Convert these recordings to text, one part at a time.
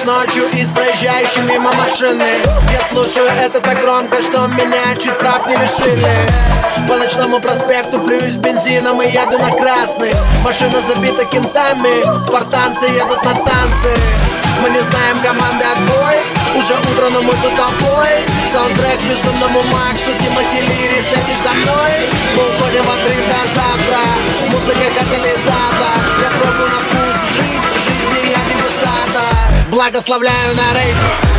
лишь ночью и с проезжающей мимо машины. Я слушаю это так громко, что меня чуть прав не лишили. По ночному проспекту плююсь бензином и еду на красный. Машина забита кентами, спартанцы едут на танцы. Мы не знаем команды отбой Уже утро, но мы тут толпой Саундтрек безумному Максу Тимати Лири, следуй за мной Благословляю на рейв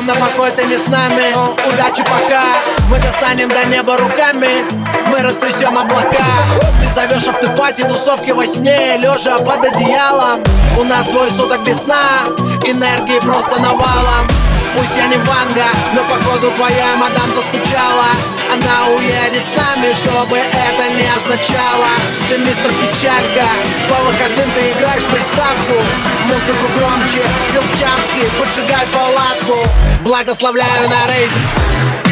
уйдем на покой, ты не с нами. Но удачи пока. Мы достанем до неба руками. Мы растрясем облака. Ты зовешь автопати, тусовки во сне. Лежа под одеялом. У нас двое суток без сна. Энергии просто навалом Пусть я не Ванга, но походу твоя мадам заскучала. Она уедет с нами, чтобы это не означало. Ты мистер Печалька, по выходным ты играешь приставку. Музыку громче, Филчанский, поджигай палатку. Благословляю на рейв